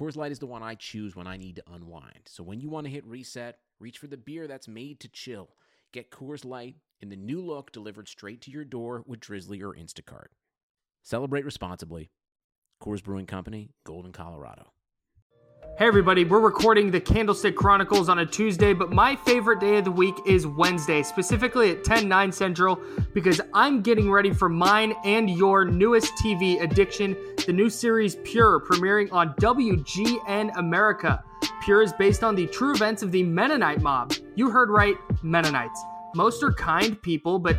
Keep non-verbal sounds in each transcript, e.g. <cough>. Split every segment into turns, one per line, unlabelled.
Coors Light is the one I choose when I need to unwind. So when you want to hit reset, reach for the beer that's made to chill. Get Coors Light in the new look delivered straight to your door with Drizzly or Instacart. Celebrate responsibly. Coors Brewing Company, Golden, Colorado.
Hey everybody, we're recording the Candlestick Chronicles on a Tuesday, but my favorite day of the week is Wednesday, specifically at 10 9 Central, because I'm getting ready for mine and your newest TV addiction, the new series Pure, premiering on WGN America. Pure is based on the true events of the Mennonite mob. You heard right, Mennonites. Most are kind people, but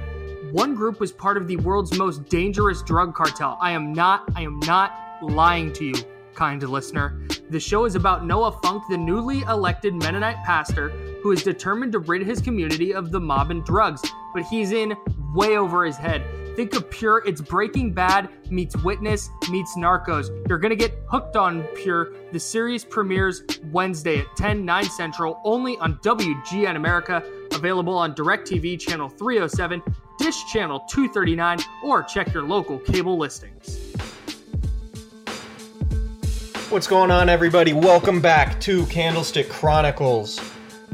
one group was part of the world's most dangerous drug cartel. I am not, I am not lying to you kind listener. The show is about Noah Funk, the newly elected Mennonite pastor who is determined to rid his community of the mob and drugs, but he's in way over his head. Think of Pure, it's Breaking Bad meets Witness meets Narcos. You're gonna get hooked on Pure. The series premieres Wednesday at 10, 9 Central, only on WGN America, available on DirecTV Channel 307, Dish Channel 239, or check your local cable listings.
What's going on, everybody? Welcome back to Candlestick Chronicles.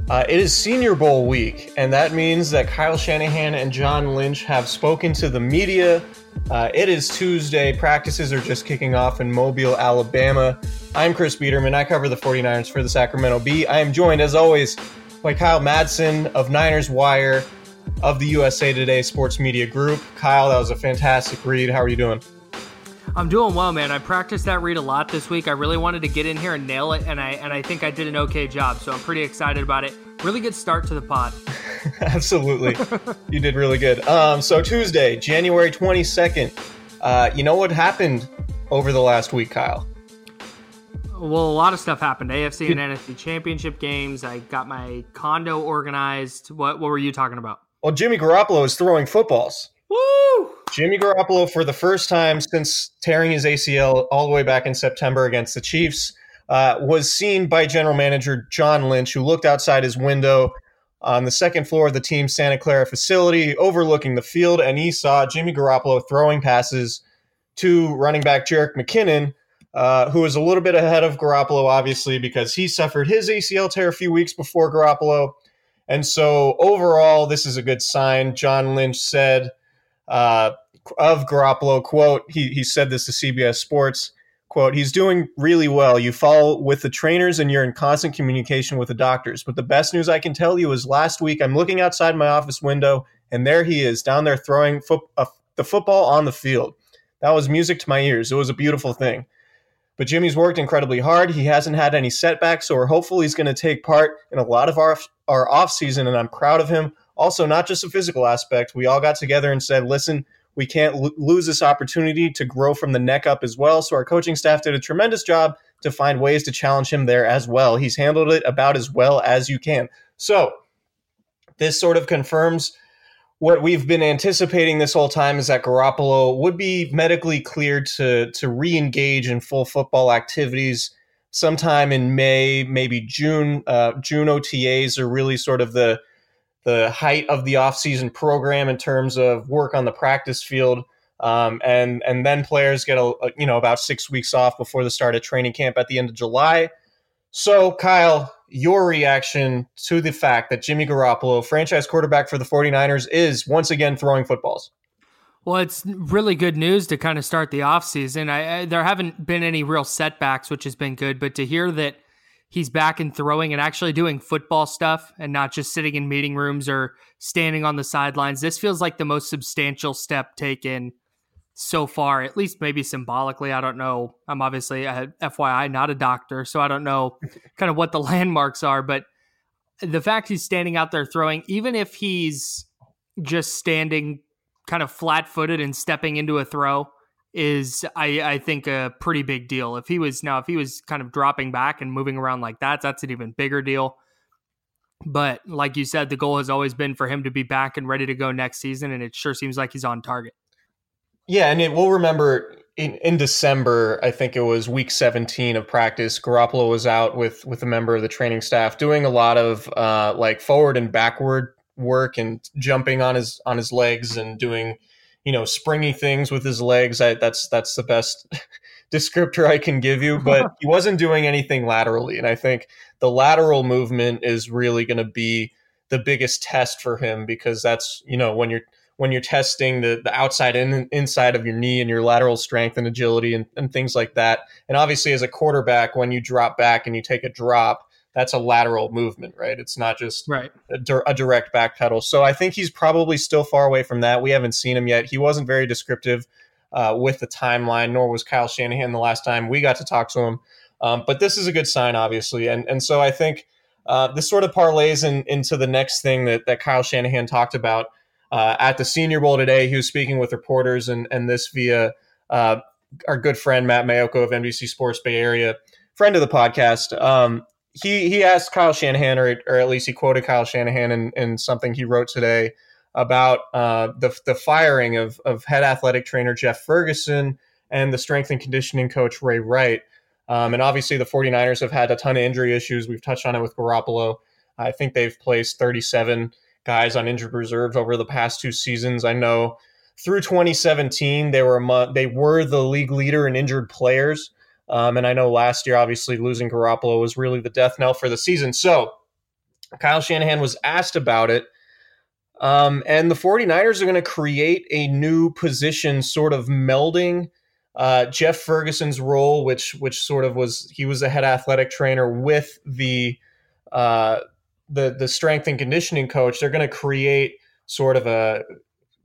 Uh, it is Senior Bowl week, and that means that Kyle Shanahan and John Lynch have spoken to the media. Uh, it is Tuesday. Practices are just kicking off in Mobile, Alabama. I'm Chris Biederman. I cover the 49ers for the Sacramento Bee. I am joined, as always, by Kyle Madsen of Niners Wire of the USA Today Sports Media Group. Kyle, that was a fantastic read. How are you doing?
I'm doing well, man. I practiced that read a lot this week. I really wanted to get in here and nail it, and I and I think I did an okay job. So I'm pretty excited about it. Really good start to the pod. <laughs>
Absolutely, you did really good. Um, so Tuesday, January 22nd. Uh, you know what happened over the last week, Kyle?
Well, a lot of stuff happened. AFC and NFC championship games. I got my condo organized. What what were you talking about?
Well, Jimmy Garoppolo is throwing footballs.
Woo!
Jimmy Garoppolo, for the first time since tearing his ACL all the way back in September against the Chiefs, uh, was seen by general manager John Lynch, who looked outside his window on the second floor of the team's Santa Clara facility, overlooking the field, and he saw Jimmy Garoppolo throwing passes to running back Jerick McKinnon, uh, who was a little bit ahead of Garoppolo, obviously, because he suffered his ACL tear a few weeks before Garoppolo. And so, overall, this is a good sign. John Lynch said uh, of Garoppolo. Quote, he, he said this to CBS Sports. Quote, he's doing really well. You follow with the trainers and you're in constant communication with the doctors. But the best news I can tell you is last week I'm looking outside my office window and there he is down there throwing uh, the football on the field. That was music to my ears. It was a beautiful thing. But Jimmy's worked incredibly hard. He hasn't had any setbacks, so we're hopeful he's going to take part in a lot of our our off season, and I'm proud of him. Also, not just a physical aspect. We all got together and said, listen, we can't lose this opportunity to grow from the neck up as well. So our coaching staff did a tremendous job to find ways to challenge him there as well. He's handled it about as well as you can. So this sort of confirms what we've been anticipating this whole time is that Garoppolo would be medically cleared to to re-engage in full football activities sometime in May, maybe June. Uh, June OTAs are really sort of the the height of the offseason program in terms of work on the practice field. Um, and and then players get a, a, you know about six weeks off before the start of training camp at the end of July. So Kyle, your reaction to the fact that Jimmy Garoppolo, franchise quarterback for the 49ers, is once again throwing footballs?
Well, it's really good news to kind of start the offseason. I, I, there haven't been any real setbacks, which has been good, but to hear that he's back and throwing and actually doing football stuff and not just sitting in meeting rooms or standing on the sidelines, this feels like the most substantial step taken so far, at least maybe symbolically. I don't know. I'm obviously, uh, a FYI, not a doctor, so I don't know <laughs> kind of what the landmarks are, but the fact he's standing out there throwing, even if he's just standing kind of flat footed and stepping into a throw is I, I think a pretty big deal. If he was now if he was kind of dropping back and moving around like that, that's an even bigger deal. But like you said, the goal has always been for him to be back and ready to go next season, and it sure seems like he's on target.
Yeah, and it, we'll remember in, in December, I think it was week 17 of practice. Garoppolo was out with with a member of the training staff doing a lot of uh, like forward and backward work and jumping on his on his legs and doing you know springy things with his legs. I, that's that's the best <laughs> descriptor i can give you but <laughs> he wasn't doing anything laterally and i think the lateral movement is really going to be the biggest test for him because that's you know when you're when you're testing the, the outside and inside of your knee and your lateral strength and agility and, and things like that. And obviously as a quarterback when you drop back and you take a drop that's a lateral movement, right? It's not just
right.
a, a direct back pedal. So I think he's probably still far away from that. We haven't seen him yet. He wasn't very descriptive uh, with the timeline, nor was Kyle Shanahan the last time we got to talk to him. Um, but this is a good sign, obviously, and and so I think uh, this sort of parlays in, into the next thing that that Kyle Shanahan talked about uh, at the Senior Bowl today. He was speaking with reporters, and and this via uh, our good friend Matt Maiocco of NBC Sports Bay Area, friend of the podcast. Um, he he asked Kyle Shanahan, or, or at least he quoted Kyle Shanahan in, in something he wrote today about uh, the the firing of of head athletic trainer Jeff Ferguson and the strength and conditioning coach Ray Wright. Um, and obviously, the 49ers have had a ton of injury issues. We've touched on it with Garoppolo. I think they've placed 37 guys on injured reserve over the past two seasons. I know through 2017 they were they were the league leader in injured players. Um, and I know last year, obviously, losing Garoppolo was really the death knell for the season. So Kyle Shanahan was asked about it. Um, and the 49ers are going to create a new position, sort of melding uh, Jeff Ferguson's role, which which sort of was he was a head athletic trainer with the uh, the the strength and conditioning coach. They're going to create sort of a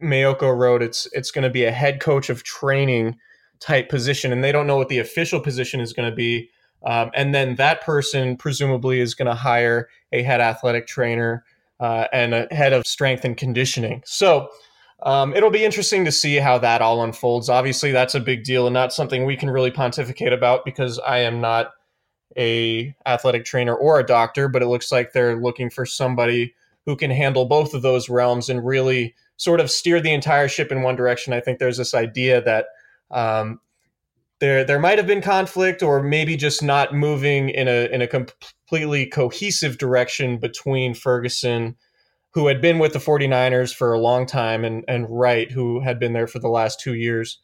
Maiocco wrote it's it's going to be a head coach of training type position, and they don't know what the official position is going to be. Um, and then that person presumably is going to hire a head athletic trainer uh, and a head of strength and conditioning. So um, it'll be interesting to see how that all unfolds. Obviously, that's a big deal and not something we can really pontificate about because I am not a athletic trainer or a doctor. But it looks like they're looking for somebody who can handle both of those realms and really sort of steer the entire ship in one direction. I think there's this idea that um, there there might have been conflict, or maybe just not moving in a in a completely cohesive direction between Ferguson, who had been with the 49ers for a long time, and and Wright, who had been there for the last two years.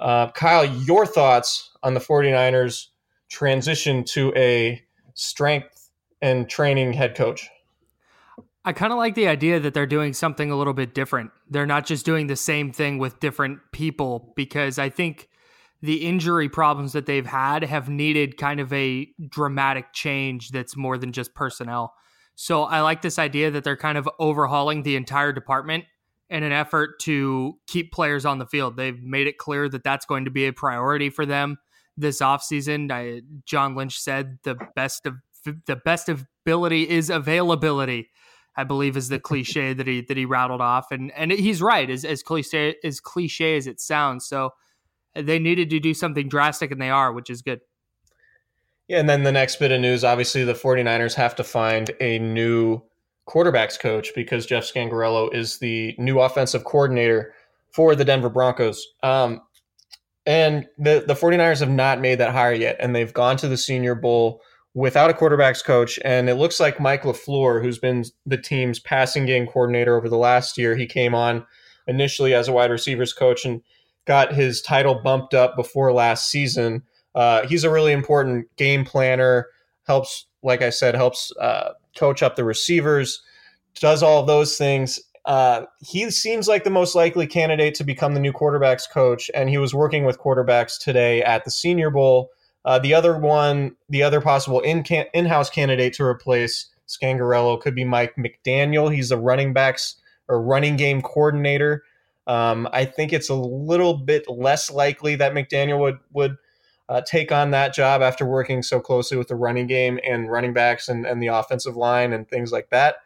Uh, Kyle, your thoughts on the 49ers transition to a strength and training head coach?
I kind of like the idea that they're doing something a little bit different. They're not just doing the same thing with different people because I think the injury problems that they've had have needed kind of a dramatic change that's more than just personnel. So I like this idea that they're kind of overhauling the entire department in an effort to keep players on the field. They've made it clear that that's going to be a priority for them this offseason. John Lynch said the best of the best ability is availability. I believe is the <laughs> cliche that he that he rattled off, and and he's right as as cliche as cliche as it sounds. So they needed to do something drastic, and they are, which is good.
Yeah, and then the next bit of news, obviously, the 49ers have to find a new quarterbacks coach because Jeff Scangarello is the new offensive coordinator for the Denver Broncos. Um, and the, the 49ers have not made that hire yet, and they've gone to the Senior Bowl without a quarterbacks coach, and it looks like Mike LaFleur, who's been the team's passing game coordinator over the last year, he came on initially as a wide receivers coach and got his title bumped up before last season. Uh, he's a really important game planner. Helps, like I said, helps uh, coach up the receivers. Does all those things. Uh, he seems like the most likely candidate to become the new quarterbacks coach, and he was working with quarterbacks today at the Senior Bowl. Uh, the other one, the other possible in in-house candidate to replace Scangarello could be Mike McDaniel. He's the running backs or running game coordinator. Um, I think it's a little bit less likely that McDaniel would would uh, take on that job after working so closely with the running game and running backs and, and the offensive line and things like that.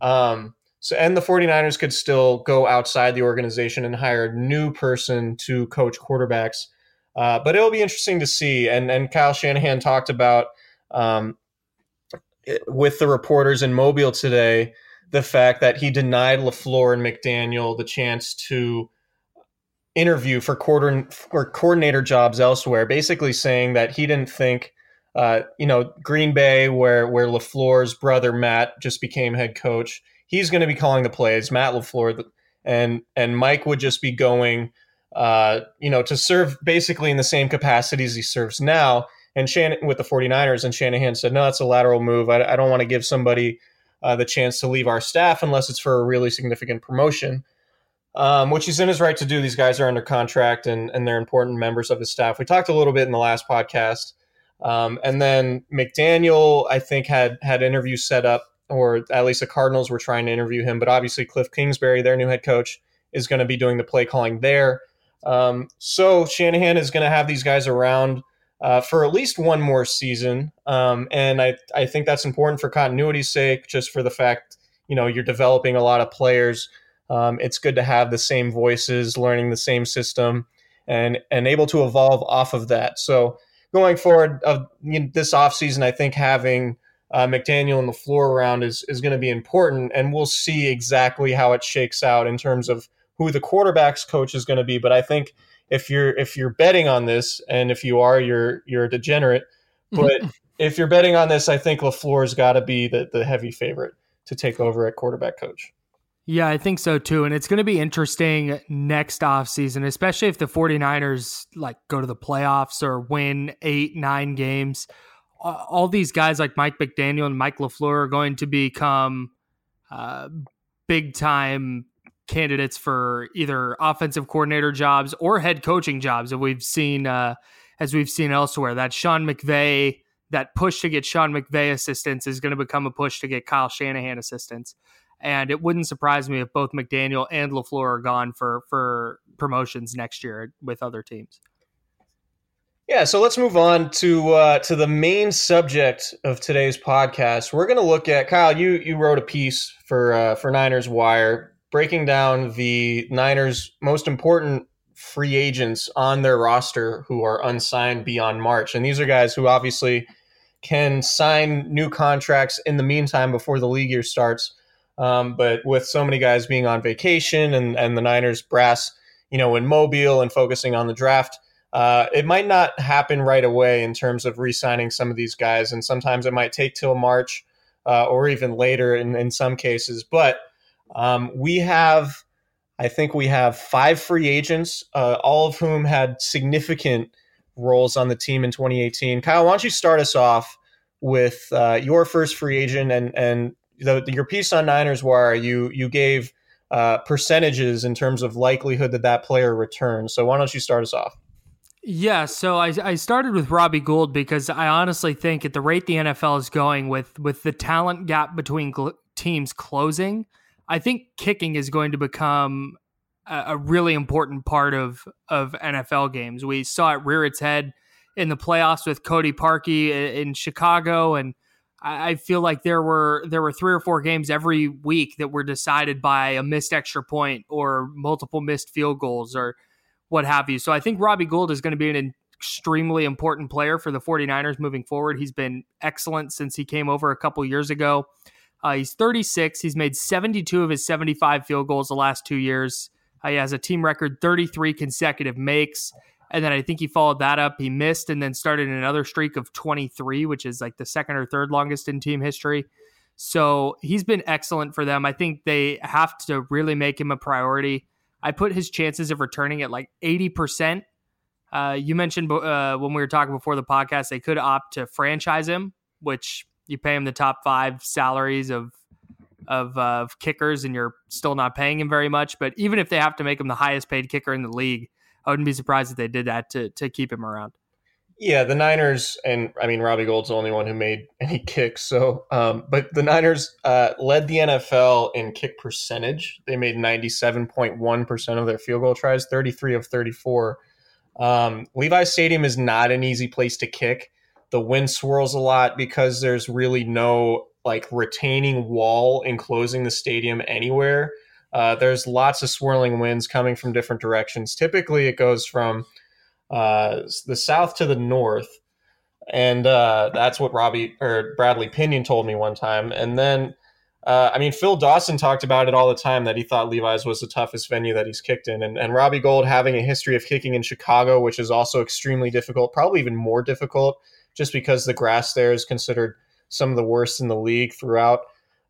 Um, so, and the 49ers could still go outside the organization and hire a new person to coach quarterbacks. Uh, but it'll be interesting to see. And, and Kyle Shanahan talked about um, with the reporters in Mobile today the fact that he denied LaFleur and McDaniel the chance to interview for quarter for coordinator jobs elsewhere, basically saying that he didn't think, uh, you know, Green Bay, where where LaFleur's brother Matt just became head coach, he's going to be calling the plays. Matt LaFleur and and Mike would just be going, uh, you know, to serve basically in the same capacities he serves now. And Shannon with the 49ers, and Shanahan said, no, it's a lateral move. I, I don't want to give somebody uh, the chance to leave our staff unless it's for a really significant promotion um, which he's in his right to do. These guys are under contract and, and they're important members of his staff. We talked a little bit in the last podcast. Um, and then McDaniel, I think, had had interviews set up, or at least the Cardinals were trying to interview him. But obviously, Cliff Kingsbury, their new head coach, is going to be doing the play calling there. Um, so Shanahan is going to have these guys around uh, for at least one more season. Um, and I, I think that's important for continuity's sake, just for the fact, you know, you're developing a lot of players – um, it's good to have the same voices, learning the same system, and and able to evolve off of that. So going forward of you know, this offseason, I think having uh, McDaniel and LaFleur around is is going to be important, and we'll see exactly how it shakes out in terms of who the quarterbacks coach is going to be. But I think if you're if you're betting on this, and if you are, you're you're a degenerate. <laughs> But if you're betting on this, I think LaFleur's got to be the the heavy favorite to take over at quarterback coach.
Yeah, I think so too. And it's going to be interesting next offseason, especially if the 49ers like go to the playoffs or win eight, nine games. All these guys like Mike McDaniel and Mike LaFleur are going to become uh, big time candidates for either offensive coordinator jobs or head coaching jobs that we've seen uh, as we've seen elsewhere. That Sean McVay, that push to get Sean McVay assistants is going to become a push to get Kyle Shanahan assistants. And it wouldn't surprise me if both McDaniel and LaFleur are gone for for promotions next year with other teams.
Yeah, so let's move on to uh, to the main subject of today's podcast. We're going to look at Kyle. You you wrote a piece for uh, for Niners Wire breaking down the Niners' most important free agents on their roster who are unsigned beyond March, and these are guys who obviously can sign new contracts in the meantime before the league year starts. Um, but with so many guys being on vacation and, and the Niners brass, you know, in Mobile and focusing on the draft, uh, it might not happen right away in terms of re-signing some of these guys. And sometimes it might take till March uh, or even later in, in some cases. But um, we have, I think we have five free agents, uh, all of whom had significant roles on the team in 2018. Kyle, why don't you start us off with uh, your first free agent and, and the, your piece on Niners Wire, you you gave uh, percentages in terms of likelihood that that player returns. So why don't you start us off?
Yeah, so I, I started with Robbie Gould because I honestly think at the rate the NFL is going with with the talent gap between gl- teams closing, I think kicking is going to become a, a, really important part of of NFL games. We saw it rear its head in the playoffs with Cody Parkey in Chicago, and I feel like there were there were three or four games every week that were decided by a missed extra point or multiple missed field goals or what have you. So I think Robbie Gould is going to be an extremely important player for the 49ers moving forward. He's been excellent since he came over a couple years ago. Uh, he's 36. He's made 72 of his 75 field goals the last two years. Uh, he has a team record 33 consecutive makes And then I think he followed that up. He missed and then started another streak of 23, which is like the second or third longest in team history. So he's been excellent for them. I think they have to really make him a priority. I put his chances of returning at like 80%. Uh, you mentioned uh, when we were talking before the podcast, they could opt to franchise him, which you pay him the top five salaries of of, uh, of kickers, and you're still not paying him very much. But even if they have to make him the highest paid kicker in the league, I wouldn't be surprised if they did that to to keep him around.
Yeah, the Niners, and I mean Robbie Gould's the only one who made <laughs> any kicks. So, um, but the Niners uh, led the NFL in kick percentage. They made ninety seven point one percent of their field goal tries, thirty three of thirty four. Um, Levi Stadium is not an easy place to kick. The wind swirls a lot because there's really no like retaining wall enclosing the stadium anywhere. Uh, there's lots of swirling winds coming from different directions. Typically, it goes from uh, the south to the north, and uh, that's what Robbie or Bradley Pinion told me one time. And then, uh, I mean, Phil Dawson talked about it all the time that he thought Levi's was the toughest venue that he's kicked in, and, and Robbie Gould having a history of kicking in Chicago, which is also extremely difficult, probably even more difficult, just because the grass there is considered some of the worst in the league throughout.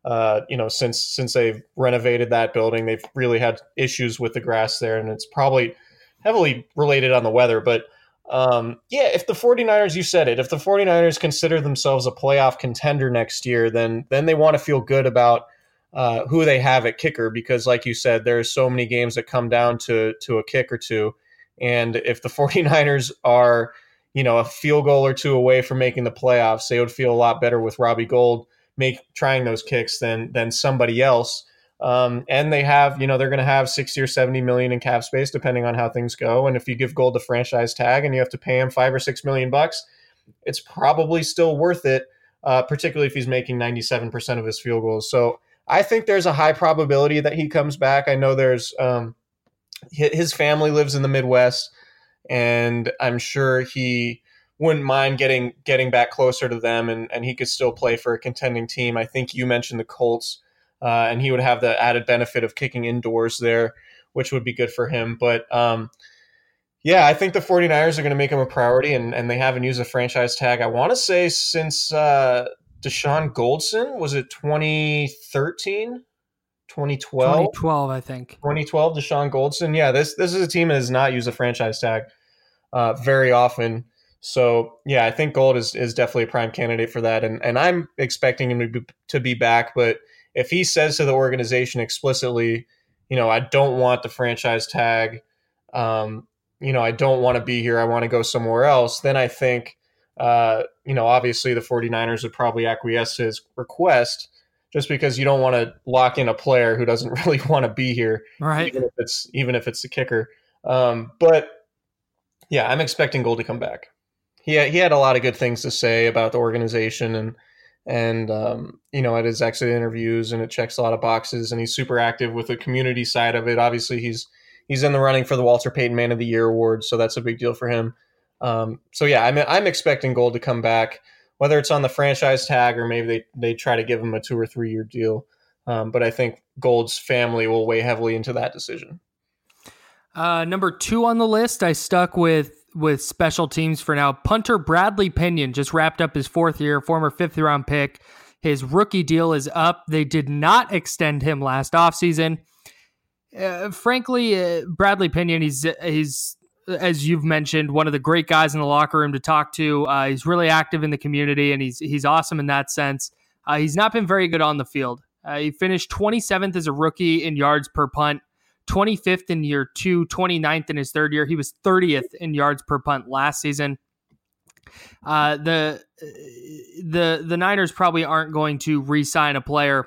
Uh, you know, since since they've renovated that building, they've really had issues with the grass there, and it's probably heavily related on the weather. But um, yeah, if the 49ers, you said it, if the 49ers consider themselves a playoff contender next year, then then they want to feel good about uh, who they have at kicker because, like you said, there's so many games that come down to to a kick or two. And if the <laughs> 49ers are, you know, a field goal or two away from making the playoffs, they would feel a lot better with Robbie Gould make trying those kicks than than somebody else. Um, and they have, you know, they're going to have 60 or 70 million in cap space, depending on how things go. And if you give Gould the franchise tag and you have to pay him five or six million bucks, it's probably still worth it, uh, particularly if he's making 97% of his field goals. So I think there's a high probability that he comes back. I know there's um, his family lives in the Midwest, and I'm sure he wouldn't mind getting getting back closer to them, and, and he could still play for a contending team. I think you mentioned the Colts uh, and he would have the added benefit of kicking indoors there, which would be good for him. But um, yeah, I think the 49ers are going to make him a priority, and, and they haven't used a franchise tag. I want to say since uh, Dashon Goldson, was it 2013? 2012?
2012, I think.
2012, Dashon Goldson. Yeah, this this is a team that has not used a franchise tag uh, very often. So yeah, I think Gould is, is definitely a prime candidate for that, and and I'm expecting him to be, to be back, but if he says to the organization explicitly, you know, I don't want the franchise tag, um, you know, I don't want to be here, I want to go somewhere else, then I think, uh, you know, obviously the 49ers would probably acquiesce to his request just because you don't want to lock in a player who doesn't <laughs> really want to be here,
right?
Even if it's even if it's the kicker. Um, but yeah, I'm expecting Gould to come back. He he had a lot of good things to say about the organization and and um, you know at his exit interviews and it checks a lot of boxes and he's super active with the community side of it. Obviously he's he's in the running for the walter payton man of the year award so that's a big deal for him. Um, so yeah I'm, I'm expecting Gould to come back whether it's on the franchise tag or maybe they, they try to give him a two or three year deal. Um, but i think Gould's family will weigh heavily into that decision
uh, number two on the list i stuck with with special teams for now. Punter Bradley Pinion just wrapped up his fourth year, former fifth round pick. His rookie deal is up. They did not extend him last offseason. Uh, frankly, uh, Bradley Pinion, he's he's as you've mentioned, one of the great guys in the locker room to talk to. Uh, he's really active in the community, and he's he's awesome in that sense. Uh, he's not been very good on the field. Uh, he finished 27th as a rookie in yards per punt. 25th in year two, 29th in his third year. He was 30th in yards per punt last season. Uh, the the the Niners probably aren't going to re-sign a player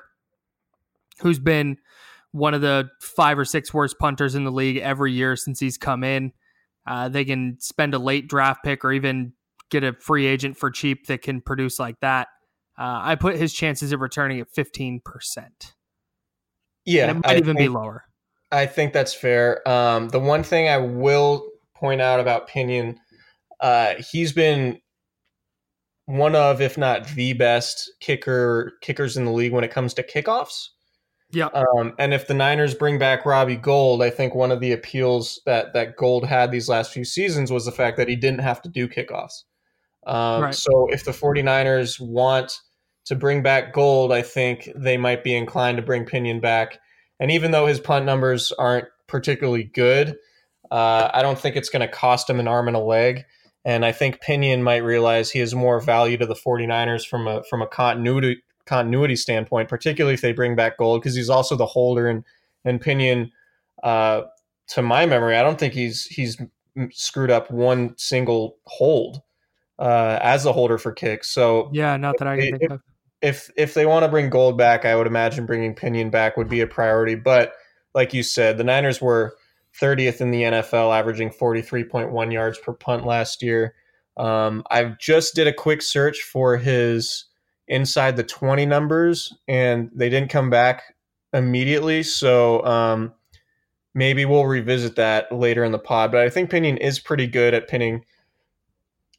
who's been one of the five or six worst punters in the league every year since he's come in. Uh, they can spend a late draft pick or even get a free agent for cheap that can produce like that. Uh, I put his chances of returning at fifteen percent.
Yeah,
and it might I even think, be lower.
I think that's fair. Um, the one thing I will point out about Pinion, uh, he's been one of, if not the best kicker kickers in the league when it comes to kickoffs.
Yeah.
Um, and if the Niners bring back Robbie Gould, I think one of the appeals that that Gould had these last few seasons was the fact that he didn't have to do kickoffs. Um,
Right.
So if the 49ers want to bring back Gould, I think they might be inclined to bring Pinion back. And even though his punt numbers aren't particularly good, uh, I don't think it's going to cost him an arm and a leg. And I think Pinion might realize he has more value to the 49ers from a from a continuity continuity standpoint, particularly if they bring back Gould, because he's also the holder and and Pinion. Uh, to my memory, I don't think he's he's screwed up one single hold uh, as a holder for kicks. So
Yeah, not that I can think of.
If if they want to bring Gould back, I would imagine bringing Pinion back would be a priority. But like you said, the Niners were 30th in the NFL, averaging 43.1 yards per punt last year. Um, I just did a quick search for his inside the 20 numbers, and they didn't come back immediately. So um, maybe we'll revisit that later in the pod. But I think Pinion is pretty good at pinning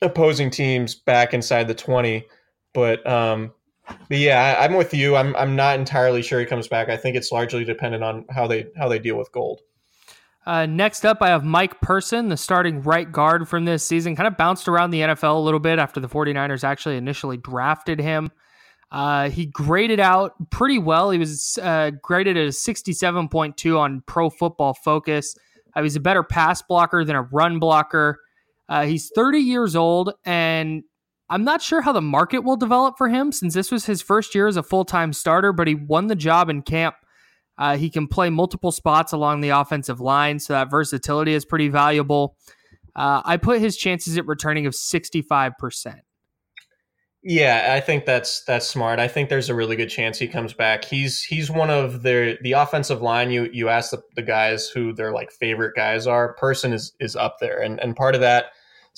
opposing teams back inside the 20. But um, but yeah, I, I'm with you. I'm I'm not entirely sure he comes back. I think it's largely dependent on how they how they deal with Gould.
Uh, next up, I have Mike Person, the starting right guard from this season. Kind of bounced around the NFL a little bit after the 49ers actually initially drafted him. Uh, he graded out pretty well. He was uh, graded at a 67.2 on Pro Football Focus. Uh, he's a better pass blocker than a run blocker. Uh, he's 30 years old, and I'm not sure how the market will develop for him since this was his first year as a full time starter, but he won the job in camp. Uh, he can play multiple spots along the offensive line, so that versatility is pretty valuable. Uh, I put his chances at returning of 65%.
Yeah, I think that's that's smart. I think there's a really good chance he comes back. He's he's one of the the offensive line. You you ask the, the guys who their like favorite guys are. Person is is up there, and and part of that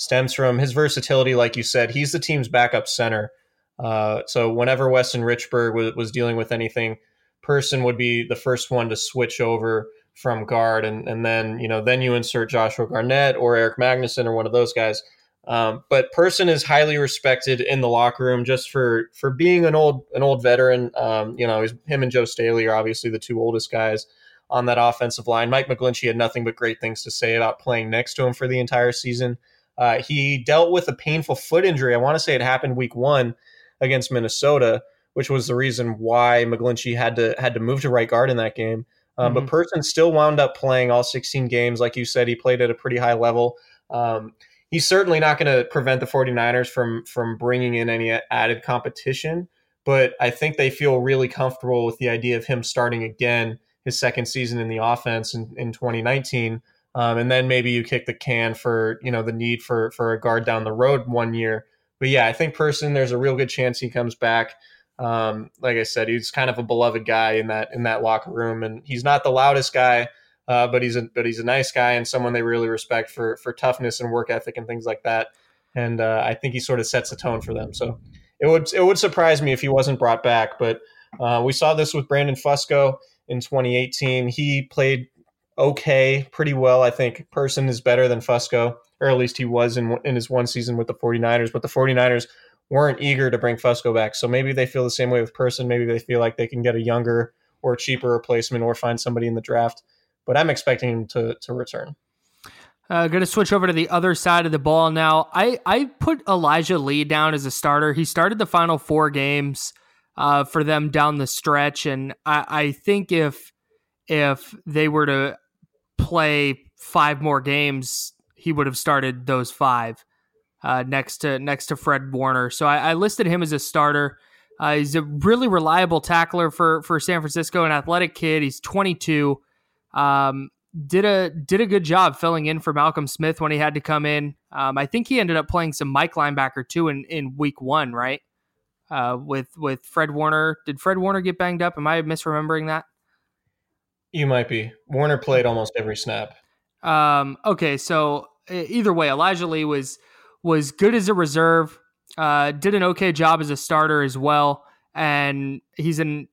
stems from his versatility. Like you said, he's the team's backup center. Uh, so whenever Weston Richburg was, was dealing with anything, Person would be the first one to switch over from guard, and and then you know then you insert Joshua Garnett or Erik Magnuson or one of those guys. Um, but Person is highly respected in the locker room just for for being an old an old veteran. Um, you know, him and Joe Staley are obviously the two oldest guys on that offensive line. Mike McGlinchey had nothing but great things to say about playing next to him for the entire season. Uh, he dealt with a painful foot injury. I want to say it happened week one against Minnesota, which was the reason why McGlinchey had to had to move to right guard in that game. Um,
Mhm.
But Person still wound up playing all 16 games. Like you said, he played at a pretty high level. Um, he's certainly not going to prevent the 49ers from from bringing in any added competition but i think they feel really comfortable with the idea of him starting again his second season in the offense in, in 2019 um, and then maybe you kick the can for you know the need for for a guard down the road one year but yeah i think person there's a real good chance he comes back um, like i said he's kind of a beloved guy in that in that locker room and he's not the loudest guy uh, but he's a but he's a nice guy and someone they really respect for for toughness and work ethic and things like that. And uh, I think he sort of sets the tone for them. So it would it would surprise me if he wasn't brought back. But uh, we saw this with Brandon Fusco in 2018. He played okay, pretty well. I think Person is better than Fusco, or at least he was in in his one season with the 49ers. But the 49ers weren't eager to bring Fusco back. So maybe they feel the same way with Person. Maybe they feel like they can get a younger or cheaper replacement or find somebody in the draft but I'm expecting him to to return.
Uh, going to switch over to the other side of the ball now. I, I put Elijah Lee down as a starter. He started the final four games uh, for them down the stretch, and I, I think if if they were to play five more games, he would have started those five uh, next to next to Fred Warner. So I, I listed him as a starter. Uh, he's a really reliable tackler for for San Francisco, an athletic kid. He's 22. Um, did a did a good job filling in for Malcolm Smith when he had to come in. Um, I think he ended up playing some Mike linebacker too in, in week one, right? Uh, with with Fred Warner. Did Fred Warner get banged up? Am I misremembering that?
You might be. Warner played almost every snap.
Um, okay, so either way, Elijah Lee was was good as a reserve. Uh, did an okay job as a starter as well, and he's an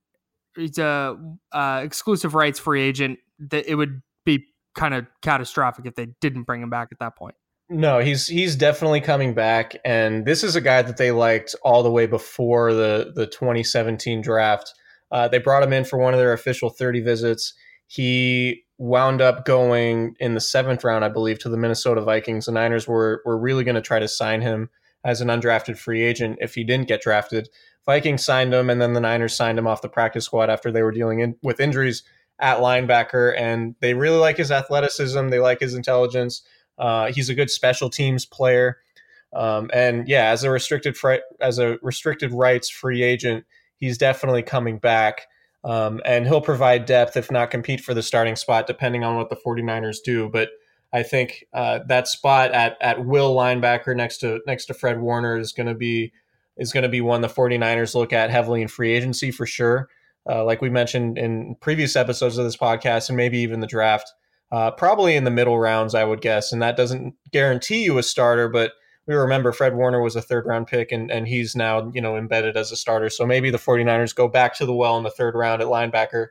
he's a uh, exclusive rights free agent. That it would be kind of catastrophic if they didn't bring him back at that point.
No, he's he's definitely coming back, and this is a guy that they liked all the way before the the 2017 draft. Uh, they brought him in for one of their official 30 visits. He wound up going in the seventh round, I believe, to the Minnesota Vikings. The Niners were were really going to try to sign him as an undrafted free agent if he didn't get drafted. Vikings signed him, and then the Niners signed him off the practice squad after they were dealing in, with injuries at linebacker. And they really like his athleticism. They like his intelligence. Uh, he's a good special teams player. Um, and yeah, as a restricted as a restricted rights free agent, he's definitely coming back. Um, and he'll provide depth, if not compete for the starting spot, depending on what the 49ers do. But I think uh, that spot at at will linebacker next to next to Fred Warner is going to be is going to be one the 49ers look at heavily in free agency for sure. Uh, like we mentioned in previous episodes of this podcast, and maybe even the draft, uh, probably in the middle rounds, I would guess. And that doesn't guarantee you a starter, but we remember Fred Warner was a third round pick and, and he's now, you know, embedded as a starter. So maybe the 49ers go back to the well in the third round at linebacker.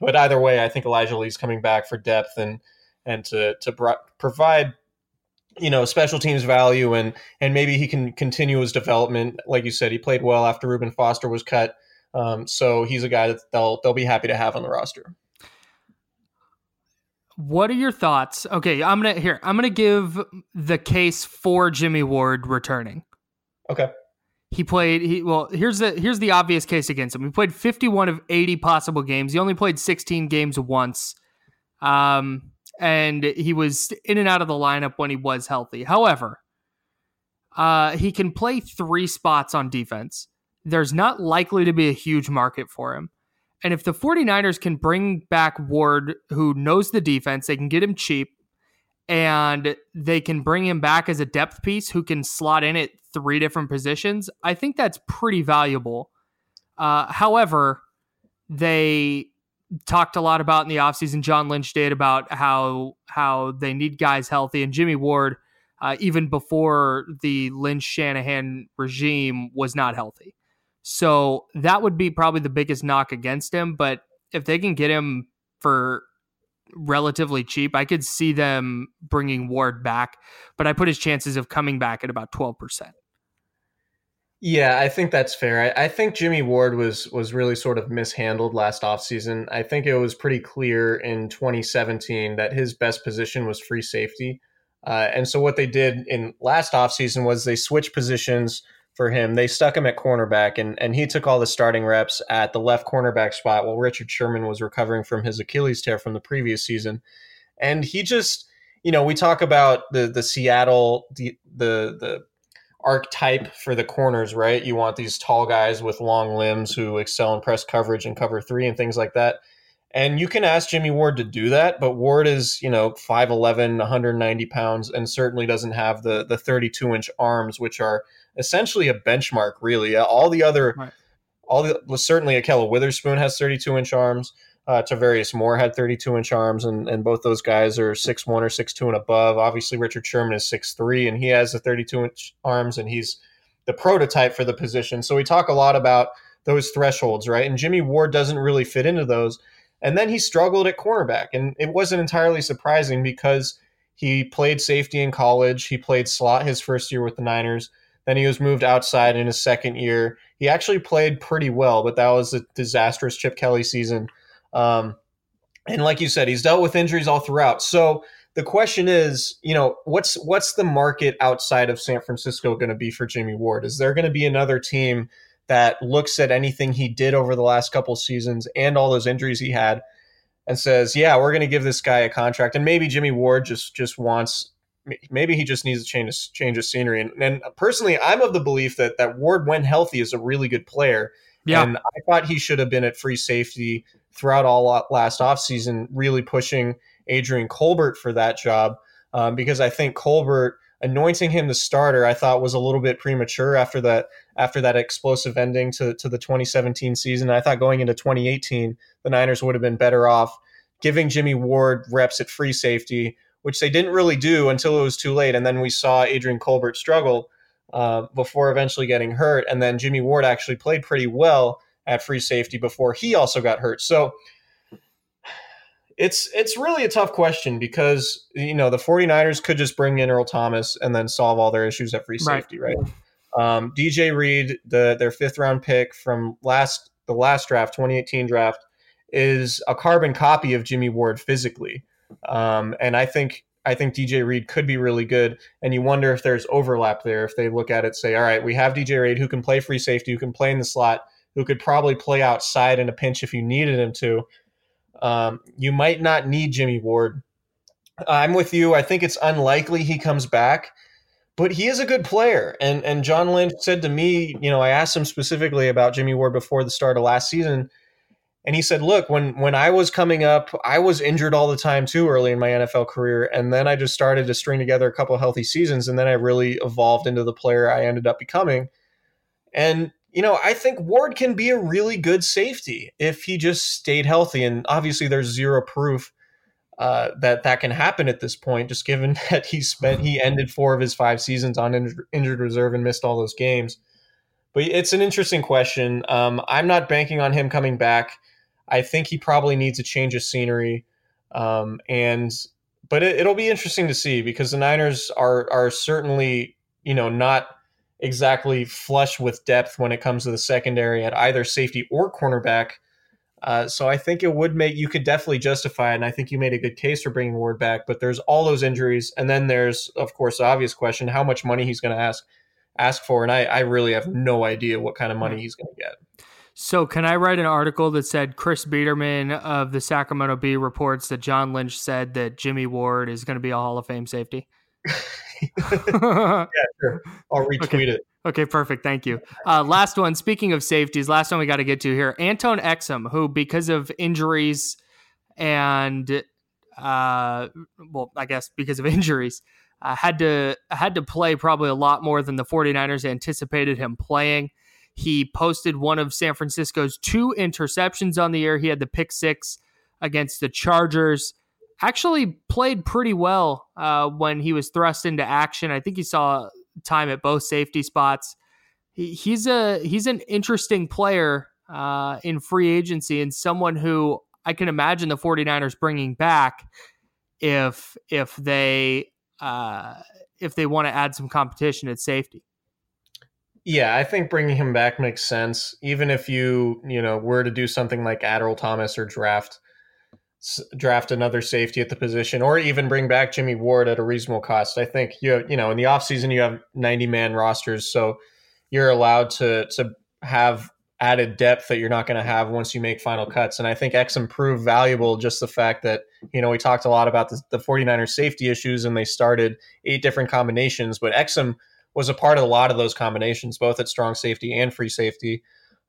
But either way, I think Elijah Lee's coming back for depth and and to to pro- provide you know special teams value and and maybe he can continue his development. Like you said, he played well after Reuben Foster was cut. Um, so he's a guy that they'll they'll be happy to have on the roster.
What are your thoughts? Okay, I'm gonna here. I'm gonna give the case for Jimmy Ward returning.
Okay.
He played. He well. Here's the here's the obvious case against him. He played 51 of 80 possible games. He only played 16 games once, um, and he was in and out of the lineup when he was healthy. However, uh, he can play three spots on defense. There's not likely to be a huge market for him. And if the 49ers can bring back Ward, who knows the defense, they can get him cheap and they can bring him back as a depth piece who can slot in at three different positions. I think that's pretty valuable. Uh, however, they talked a lot about in the offseason, John Lynch did about how how they need guys healthy. And Jimmy Ward, uh, even before the Lynch Shanahan regime, was not healthy. So that would be probably the biggest knock against him. But if they can get him for relatively cheap, I could see them bringing Ward back. But I put his chances of coming back at about 12%.
Yeah, I think that's fair. I, I, think Jimmy Ward was was really sort of mishandled last offseason. I think it was pretty clear in 2017 that his best position was free safety. Uh, and so what they did in last offseason was they switched positions – for him. They stuck him at cornerback, and and he took all the starting reps at the left cornerback spot while Richard Sherman was recovering from his Achilles tear from the previous season. And he just, you know, we talk about the the Seattle the the the archetype for the corners, right? You want these tall guys with long limbs who excel in press coverage and cover three and things like that. And you can ask Jimmy Ward to do that, but Ward is, you know, 5'11, 190 pounds, and certainly doesn't have the the 32 inch arms, which are essentially a benchmark, really. All the other, right. all the certainly Ahkello Witherspoon has 32 inch arms. Uh, Tarvarius Moore had 32 inch arms, and, and both those guys are six one or six two and above. Obviously, Richard Sherman is six three, and he has the 32 inch arms, and he's the prototype for the position. So we talk a lot about those thresholds, right? And Jimmy Ward doesn't really fit into those. And then he struggled at cornerback, and it wasn't entirely surprising because he played safety in college. He played slot his first year with the Niners. Then he was moved outside in his second year. He actually played pretty well, but that was a disastrous Chip Kelly season. Um, and like you said, he's dealt with injuries all throughout. So the question is, you know, what's what's the market outside of San Francisco going to be for Jimmy Ward? Is there going to be another team that looks at anything he did over the last couple seasons and all those injuries he had and says, "Yeah, we're going to give this guy a contract." And maybe Jimmy Ward just just wants maybe he just needs to change change of scenery. And, and, personally, I'm of the belief that that Ward, when healthy, is a really good player. Yeah. And I thought he should have been at free safety throughout all last offseason, really pushing Adrian Colbert for that job um, because I think Colbert anointing him the starter I thought was a little bit premature after that after that explosive ending to, to the 2017 season. I thought going into 2018 the Niners would have been better off giving Jimmy Ward reps at free safety which they didn't really do until it was too late. And then we saw Adrian Colbert struggle uh, before eventually getting hurt. And then Jimmy Ward actually played pretty well at free safety before he also got hurt. So it's it's really a tough question because you know the 49ers could just bring in Earl Thomas and then solve all their issues at free safety, right? right? Um, DJ Reed, the their fifth round pick from last the last draft, 2018 draft, is a carbon copy of Jimmy Ward physically. Um, and I think I think DJ Reed could be really good. And you wonder if there's overlap there. If they look at it, say, all right, we have DJ Reed who can play free safety, who can play in the slot, who could probably play outside in a pinch if you needed him to. Um, you might not need Jimmy Ward. I'm with you. I think it's unlikely he comes back, but he is a good player. And and John Lynch said to me, you know, I asked him specifically about Jimmy Ward before the start of last season and he said, "Look, when when I was coming up, I was injured all the time too early in my NFL career, and then I just started to string together a couple healthy seasons, and then I really evolved into the player I ended up becoming." And you know, I think Ward can be a really good safety if he just stayed healthy. And obviously, there's zero proof uh, that that can happen at this point, just given <laughs> that he spent he ended four of his five seasons on injured, injured reserve and missed all those games. But it's an interesting question. Um, I'm not banking on him coming back. I think he probably needs a change of scenery. Um, and but it, will be interesting to see because the Niners are are certainly you know not exactly flush with depth when it comes to the secondary at either safety or cornerback. Uh, so I think it would make you could definitely justify it, and I think you made a good case for bringing Ward back. But there's all those injuries, and then there's of course the obvious question: how much money he's going to ask ask for, and I, I really have no idea what kind of money he's going to get.
So, can I write an article that said Chris Biderman of the Sacramento Bee reports that John Lynch said that Jimmy Ward is going to be a Hall of Fame safety? <laughs> <laughs>
yeah, sure. I'll retweet
okay.
it.
Okay, perfect. Thank you. Uh, last one. Speaking of safeties, last one we got to get to here. Antone Exum, who because of injuries and, uh, well, I guess because of <laughs> injuries, uh, had to had to play probably a lot more than the 49ers anticipated him playing. He posted one of San Francisco's two interceptions on the year. He had the pick six against the Chargers. Actually, played pretty well uh, when he was thrust into action. I think he saw time at both safety spots. He, he's a he's an interesting player uh, in free agency and someone who I can imagine the 49ers bringing back if if they uh, if they want to add some competition at safety.
Yeah, I think bringing him back makes sense. Even if you, you know, were to do something like add Earl Thomas or draft draft another safety at the position or even bring back Jimmy Ward at a reasonable cost. I think you you know, in the offseason you have 90 man rosters, so you're allowed to to have added depth that you're not going to have once you make final cuts. And I think Exum proved valuable just the fact that, you know, we talked a lot about the, the 49ers safety issues and they started eight different combinations, but Exum was a part of a lot of those combinations, both at strong safety and free safety.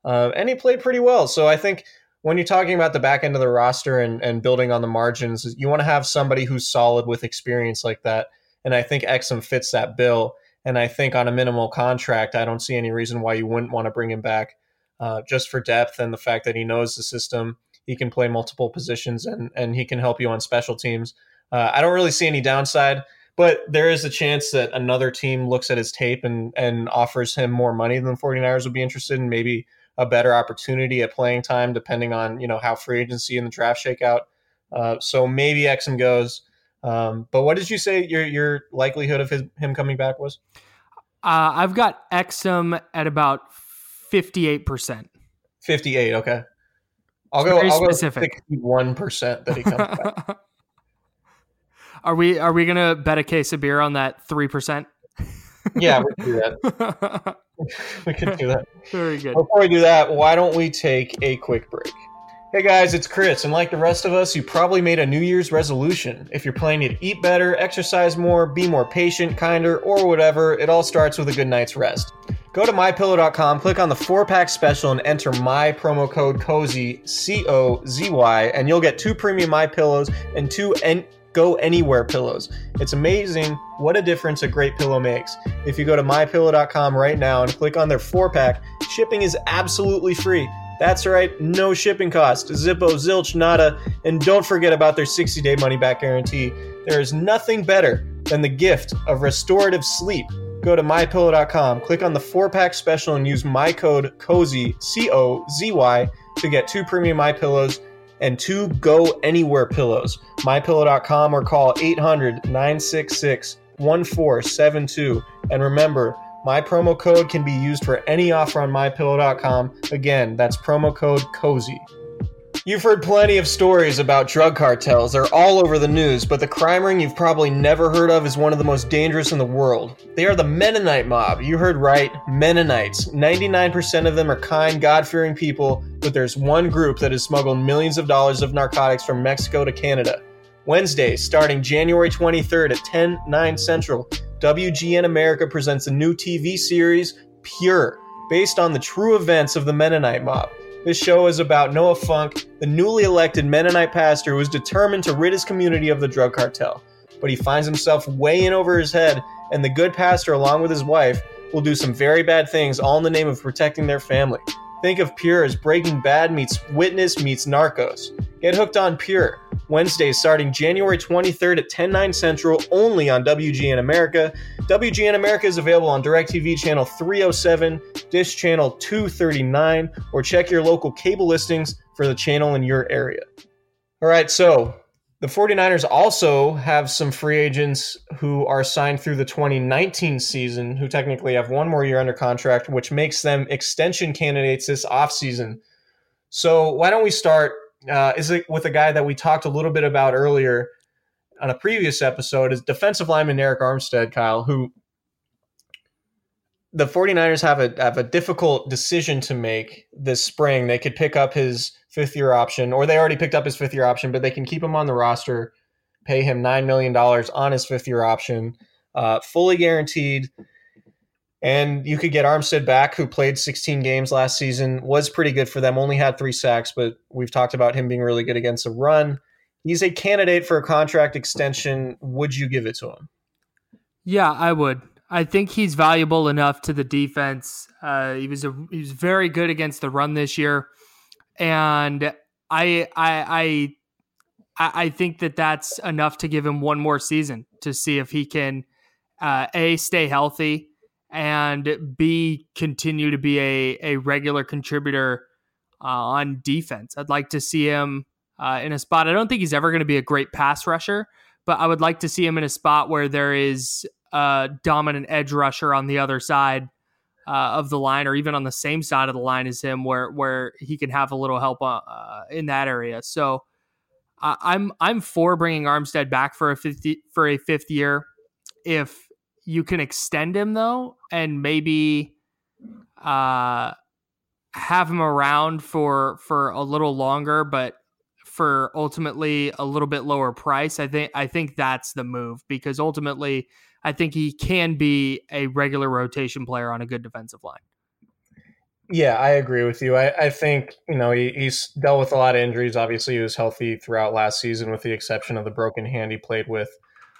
Uh, and he played pretty well. So I think when you're talking about the back end of the roster and, and building on the margins, you want to have somebody who's solid with experience like that. And I think Exum fits that bill. And I think on a minimal contract, I don't see any reason why you wouldn't want to bring him back uh, just for depth and the fact that he knows the system. He can play multiple positions and, and he can help you on special teams. Uh, I don't really see any downside. But there is a chance that another team looks at his tape and, and offers him more money than the 49ers would be interested in, maybe a better opportunity at playing time, depending on, you know, how free agency and the draft shake out. Uh, so maybe Exum goes. Um, but what did you say your your likelihood of his, him coming back was?
Uh, I've got Exum at about 58%.
58, okay. I'll go, I'll go 61% that he comes back. <laughs>
Are we are we gonna bet a case of beer on that three percent?
Yeah, we can do that. <laughs> we can do that.
Very good.
Before we do that, why don't we take a quick break? Hey guys, it's Chris, and like the rest of us, you probably made a New Year's resolution. If you're planning to eat better, exercise more, be more patient, kinder, or whatever, it all starts with a good night's rest. Go to mypillow.com, click on the four pack special, and enter my promo code COZY, C O Z Y, and you'll get two premium My Pillows and two N- go anywhere pillows. It's amazing what a difference a great pillow makes. If you go to mypillow.com right now and click on their four pack, shipping is absolutely free. That's right, no shipping cost. Zippo, zilch, nada, and don't forget about their 60 day money back guarantee. There is nothing better than the gift of restorative sleep. Go to mypillow.com, click on the four pack special, and use my code COZY, C O Z Y, to get two premium My Pillows and two Go Anywhere pillows. MyPillow.com or call 800 966 1472. And remember, My promo code can be used for any offer on mypillow.com. Again, that's promo code COZY. You've heard plenty of stories about drug cartels. They're all over the news, but the crime ring you've probably never heard of is one of the most dangerous in the world. They are the Mennonite mob. You heard right, Mennonites. 99% of them are kind, God fearing people, but there's one group that has smuggled millions of dollars of narcotics from Mexico to Canada. Wednesday, starting January 23rd at 10, 9 Central, WGN America presents a new TV series, Pure, based on the true events of the Mennonite mob. This show is about Noah Funk, the newly elected Mennonite pastor who is determined to rid his community of the drug cartel. But he finds himself way in over his head, and the good pastor, along with his wife, will do some very bad things, all in the name of protecting their family. Think of Pure as Breaking Bad meets Witness meets Narcos. Get hooked on Pure. Wednesdays starting January 23rd at 10, 9 Central, only on WGN America. WGN America is available on DirecTV channel 307, Dish channel 239, or check your local cable listings for the channel in your area. All right, so the 49ers also have some free agents who are signed through the 2019 season, who technically have one more year under contract, which makes them extension candidates this offseason. So, why don't we start? Uh, is it with a guy that we talked a little bit about earlier on a previous episode? Is defensive lineman Arik Armstead, Kyle, who the 49ers have a have a difficult decision to make this spring. They could pick up his fifth year option, or they already picked up his fifth year option, but they can keep him on the roster, pay him nine million dollars on his fifth year option, uh, fully guaranteed. And you could get Armstead back, who played 16 games last season, was pretty good for them. Only had three sacks, but we've talked about him being really good against the run. He's a candidate for a contract extension. Would you give it to him?
Yeah, I would. I think he's valuable enough to the defense. Uh, he was a, he was very good against the run this year, and I I I I think that that's enough to give him one more season to see if he can uh, a stay healthy and b continue to be a a regular contributor uh, on defense. I'd like to see him uh, in a spot. I don't think he's ever going to be a great pass rusher, but I would like to see him in a spot where there is uh, dominant edge rusher on the other side uh, of the line, or even on the same side of the line as him, where where he can have a little help uh, uh in that area. So I'm I'm for bringing Armstead back for a fifth for a fifth year. If you can extend him though, and maybe uh, have him around for for a little longer, but for ultimately a little bit lower price, I think I think that's the move because ultimately I think he can be a regular rotation player on a good defensive line.
Yeah, I agree with you. I, I think, you know, he, he's dealt with a lot of injuries. Obviously, he was healthy throughout last season, with the exception of the broken hand he played with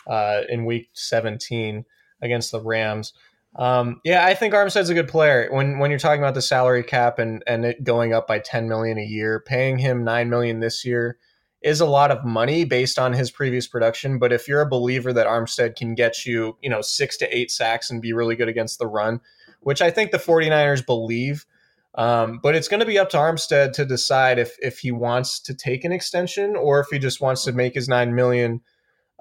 uh, in week 17 against the Rams. Um, yeah, I think Armstead's a good player. When when you're talking about the salary cap and and it going up by 10 million a year, paying him 9 million this year is a lot of money based on his previous production. But if you're a believer that Armstead can get you, you know, six to eight sacks and be really good against the run, which I think the 49ers believe, um, but it's going to be up to Armstead to decide if if he wants to take an extension or if he just wants to make his nine million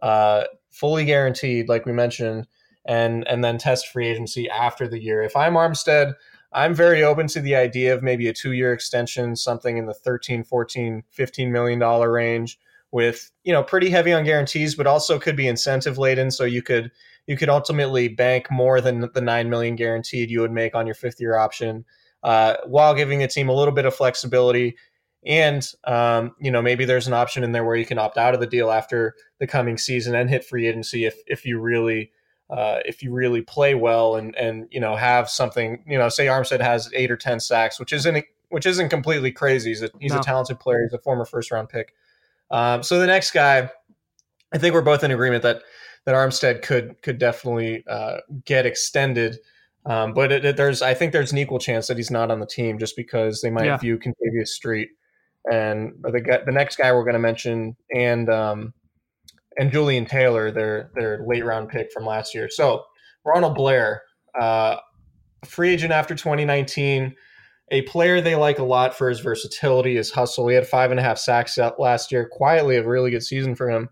uh, fully guaranteed, like we mentioned, and and then test free agency after the year. If I'm Armstead, I'm very open to the idea of maybe a two year extension, something in the 13, 14, 15 million dollar range with, you know, pretty heavy on guarantees, but also could be incentive laden. So you could, you could ultimately bank more than the 9 million guaranteed you would make on your fifth year option, uh, while giving the team a little bit of flexibility. And, um, you know, maybe there's an option in there where you can opt out of the deal after the coming season and hit free agency if, if you really, uh, if you really play well and and you know have something you know say Armstead has eight or ten sacks, which isn't which isn't completely crazy. He's a, he's no. a talented player. He's a former first round pick. Um, so the next guy, I think we're both in agreement that that Armstead could could definitely uh, get extended. Um, but it, it, there's I think there's an equal chance that he's not on the team just because they might yeah. view Kentavius Street and the guy, the next guy we're going to mention and um, and Jullian Taylor, their their late round pick from last year. So Ronald Blair, uh, free agent after 2019, a player they like a lot for his versatility, his hustle. He had five and a half sacks last year. Quietly, a really good season for him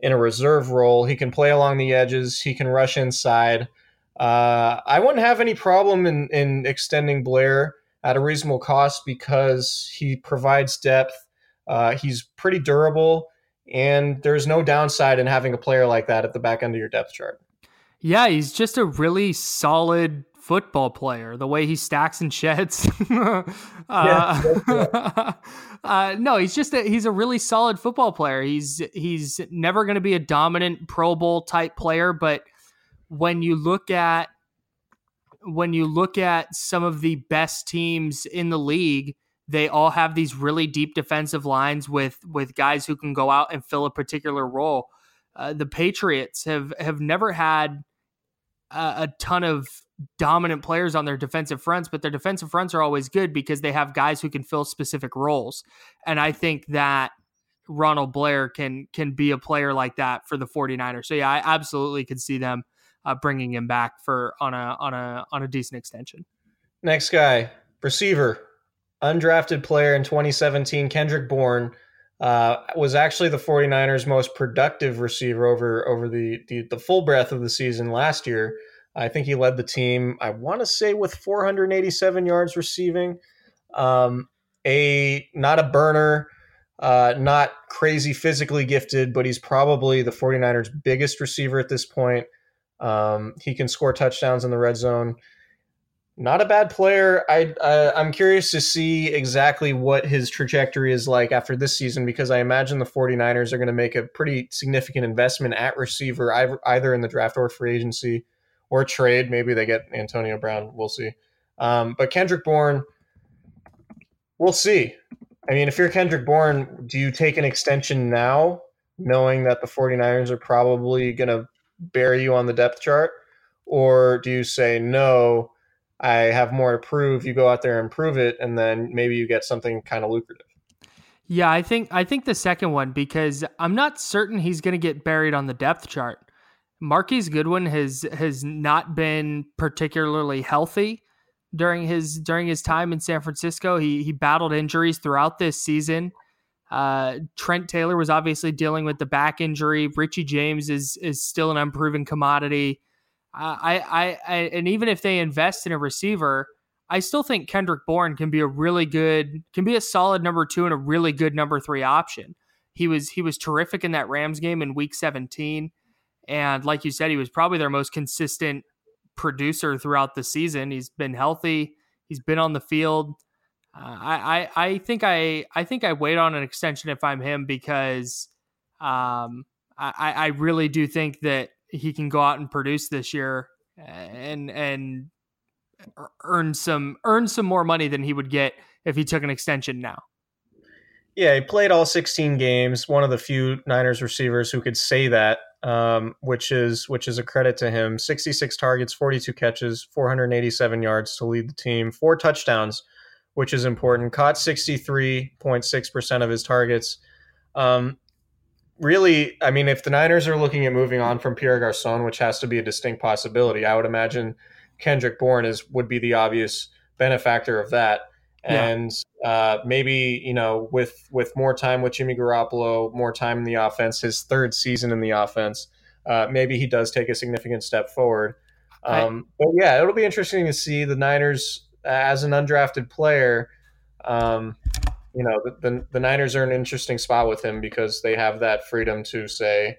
in a reserve role. He can play along the edges. He can rush inside. Uh, I wouldn't have any problem in, in extending Blair at a reasonable cost because he provides depth. Uh, he's pretty durable, and there's no downside in having a player like that at the back end of your depth chart.
Yeah, he's just a really solid football player. The way he stacks and sheds. <laughs> uh, yeah, <laughs> uh, no, he's just a, he's a really solid football player. He's he's never going to be a dominant Pro Bowl type player, but when you look at when you look at some of the best teams in the league, they all have these really deep defensive lines with with guys who can go out and fill a particular role. Uh, the Patriots have have never had a, a, ton of dominant players on their defensive fronts, but their defensive fronts are always good because they have guys who can fill specific roles. And I think that Ronald Blair can can be a player like that for the 49ers. So yeah, I absolutely could see them uh, bringing him back for on a on a on a decent extension.
Next guy, receiver, undrafted player in 2017, Kendrick Bourne. Uh, was actually the 49ers most productive receiver over over the, the, the full breadth of the season last year. I think he led the team. I want to say with 487 yards receiving. Um, a not a burner, uh, not crazy physically gifted, but he's probably the 49ers' biggest receiver at this point. Um, he can score touchdowns in the red zone. Not a bad player. I I'm curious to see exactly what his trajectory is like after this season because I imagine the 49ers are going to make a pretty significant investment at receiver either in the draft or free agency or trade. Maybe they get Antonio Brown. We'll see. Um, but Kendrick Bourne, we'll see. I mean, if you're Kendrick Bourne, do you take an extension now, knowing that the 49ers are probably going to bury you on the depth chart? Or do you say, no, I have more to prove? You go out there and prove it, and then maybe you get something kind of lucrative.
Yeah, I think I think the second one because I'm not certain he's going to get buried on the depth chart. Marquise Goodwin has has not been particularly healthy during his during his time in San Francisco. He he battled injuries throughout this season. Uh, Trent Taylor was obviously dealing with the back injury. Richie James is is still an unproven commodity. I, I, I and even if they invest in a receiver, I still think Kendrick Bourne can be a really good, can be a solid number two and a really good number three option. He was he was terrific in that Rams game in Week 17, and like you said, he was probably their most consistent producer throughout the season. He's been healthy. He's been on the field. Uh, I, I, I think I I think I wait on an extension if I'm him because um, I, I really do think that he can go out and produce this year and and earn some earn some more money than he would get if he took an extension now.
Yeah, he played all 16 games. One of the few Niners receivers who could say that, um, which is which is a credit to him. 66 targets, 42 catches, 487 yards to lead the team, four touchdowns which is important. Caught 63.6% of his targets. Um, really, I mean, if the Niners are looking at moving on from Pierre Garcon, which has to be a distinct possibility, I would imagine Kendrick Bourne is would be the obvious benefactor of that. And yeah. uh, maybe you know, with with more time with Jimmy Garoppolo, more time in the offense, his third season in the offense, uh, maybe he does take a significant step forward. Um, but yeah, it'll be interesting to see the Niners as an undrafted player, um, you know, the, the, the, Niners are an interesting spot with him because they have that freedom to say,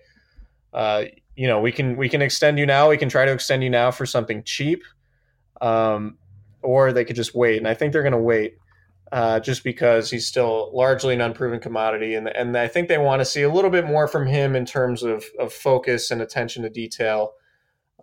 uh, you know, we can we can extend you now. We can try to extend you now for something cheap, um, or they could just wait. And I think they're going to wait. Uh, just because he's still largely an unproven commodity. And, and I think they want to see a little bit more from him in terms of, of focus and attention to detail.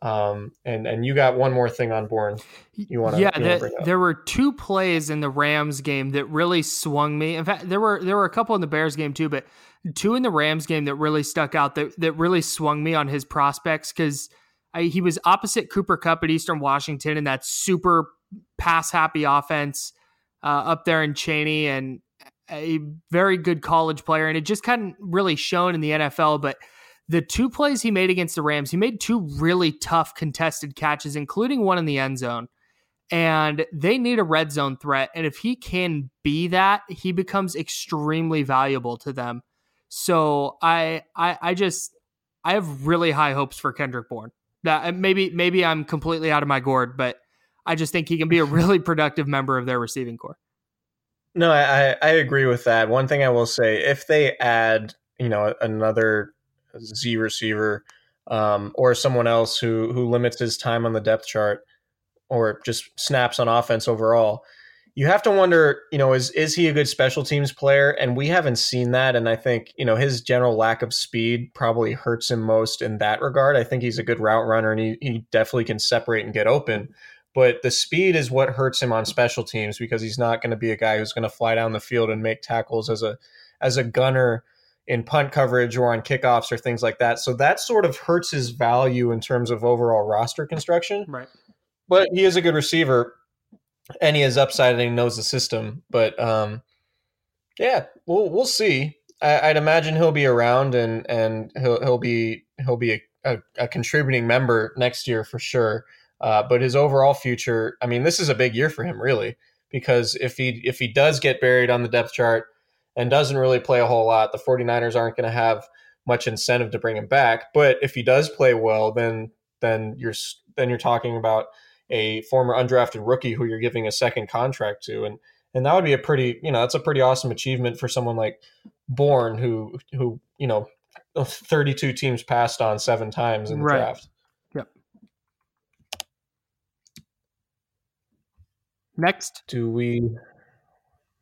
Um, and and you got one more thing on board. You want to?
Yeah, the, there were two plays in the Rams game that really swung me. In fact, there were there were a couple in the Bears game too, but two in the Rams game that really stuck out that that really swung me on his prospects because he was opposite Cooper Kupp at Eastern Washington and that super pass happy offense uh, up there in Cheney and a very good college player, and it just kind of really shown in the NFL, but the two plays he made against the Rams, he made two really tough contested catches, including one in the end zone. And they need a red zone threat. And if he can be that, he becomes extremely valuable to them. So I I I just I have really high hopes for Kendrick Bourne. That maybe maybe I'm completely out of my gourd, but I just think he can be a <laughs> really productive member of their receiving corps.
No, I, I agree with that. One thing I will say, if they add, you know, another Z receiver um, or someone else who who limits his time on the depth chart or just snaps on offense overall, you have to wonder, you know, is is he a good special teams player? And we haven't seen that. And I think, you know, his general lack of speed probably hurts him most in that regard. I think he's a good route runner and he, he definitely can separate and get open but the speed is what hurts him on special teams because he's not going to be a guy who's going to fly down the field and make tackles as a as a gunner in punt coverage or on kickoffs or things like that. So that sort of hurts his value in terms of overall roster construction.
Right.
But he is a good receiver and he is upside and he knows the system. But um, yeah, we'll we'll see. I, would imagine he'll be around and and he'll he'll be he'll be a, a, a contributing member next year for sure. Uh, but his overall future, I mean, this is a big year for him, really, because if he if he does get buried on the depth chart and doesn't really play a whole lot, the 49ers aren't going to have much incentive to bring him back. But if he does play well, then then you're then you're talking about a former undrafted rookie who you're giving a second contract to, and and that would be a pretty you know that's a pretty awesome achievement for someone like Bourne who who you know 32 teams passed on seven times in the right. draft.
Next.
Do we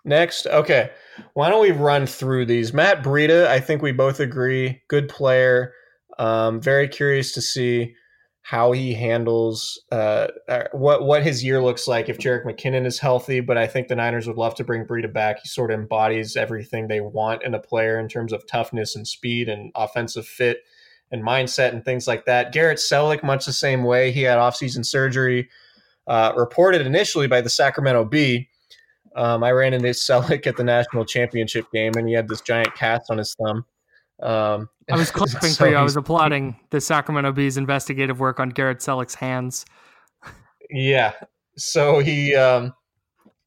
next? Okay. Why don't we run through these? Matt Breida, I think we both agree, good player. Um, very curious to see how he handles uh, uh, what what his year looks like if Jerick McKinnon is healthy. But I think the Niners would love to bring Breida back. He sort of embodies everything they want in a player in terms of toughness and speed and offensive fit and mindset and things like that. Garrett Celek, much the same way. He had offseason surgery uh, reported initially by the Sacramento Bee. Um, I ran into Celek at the national championship game, and he had this giant cast on his thumb. Um,
I was <laughs> clapping so for you. I was applauding the Sacramento Bee's investigative work on Garrett Celek's hands.
Yeah. So he um,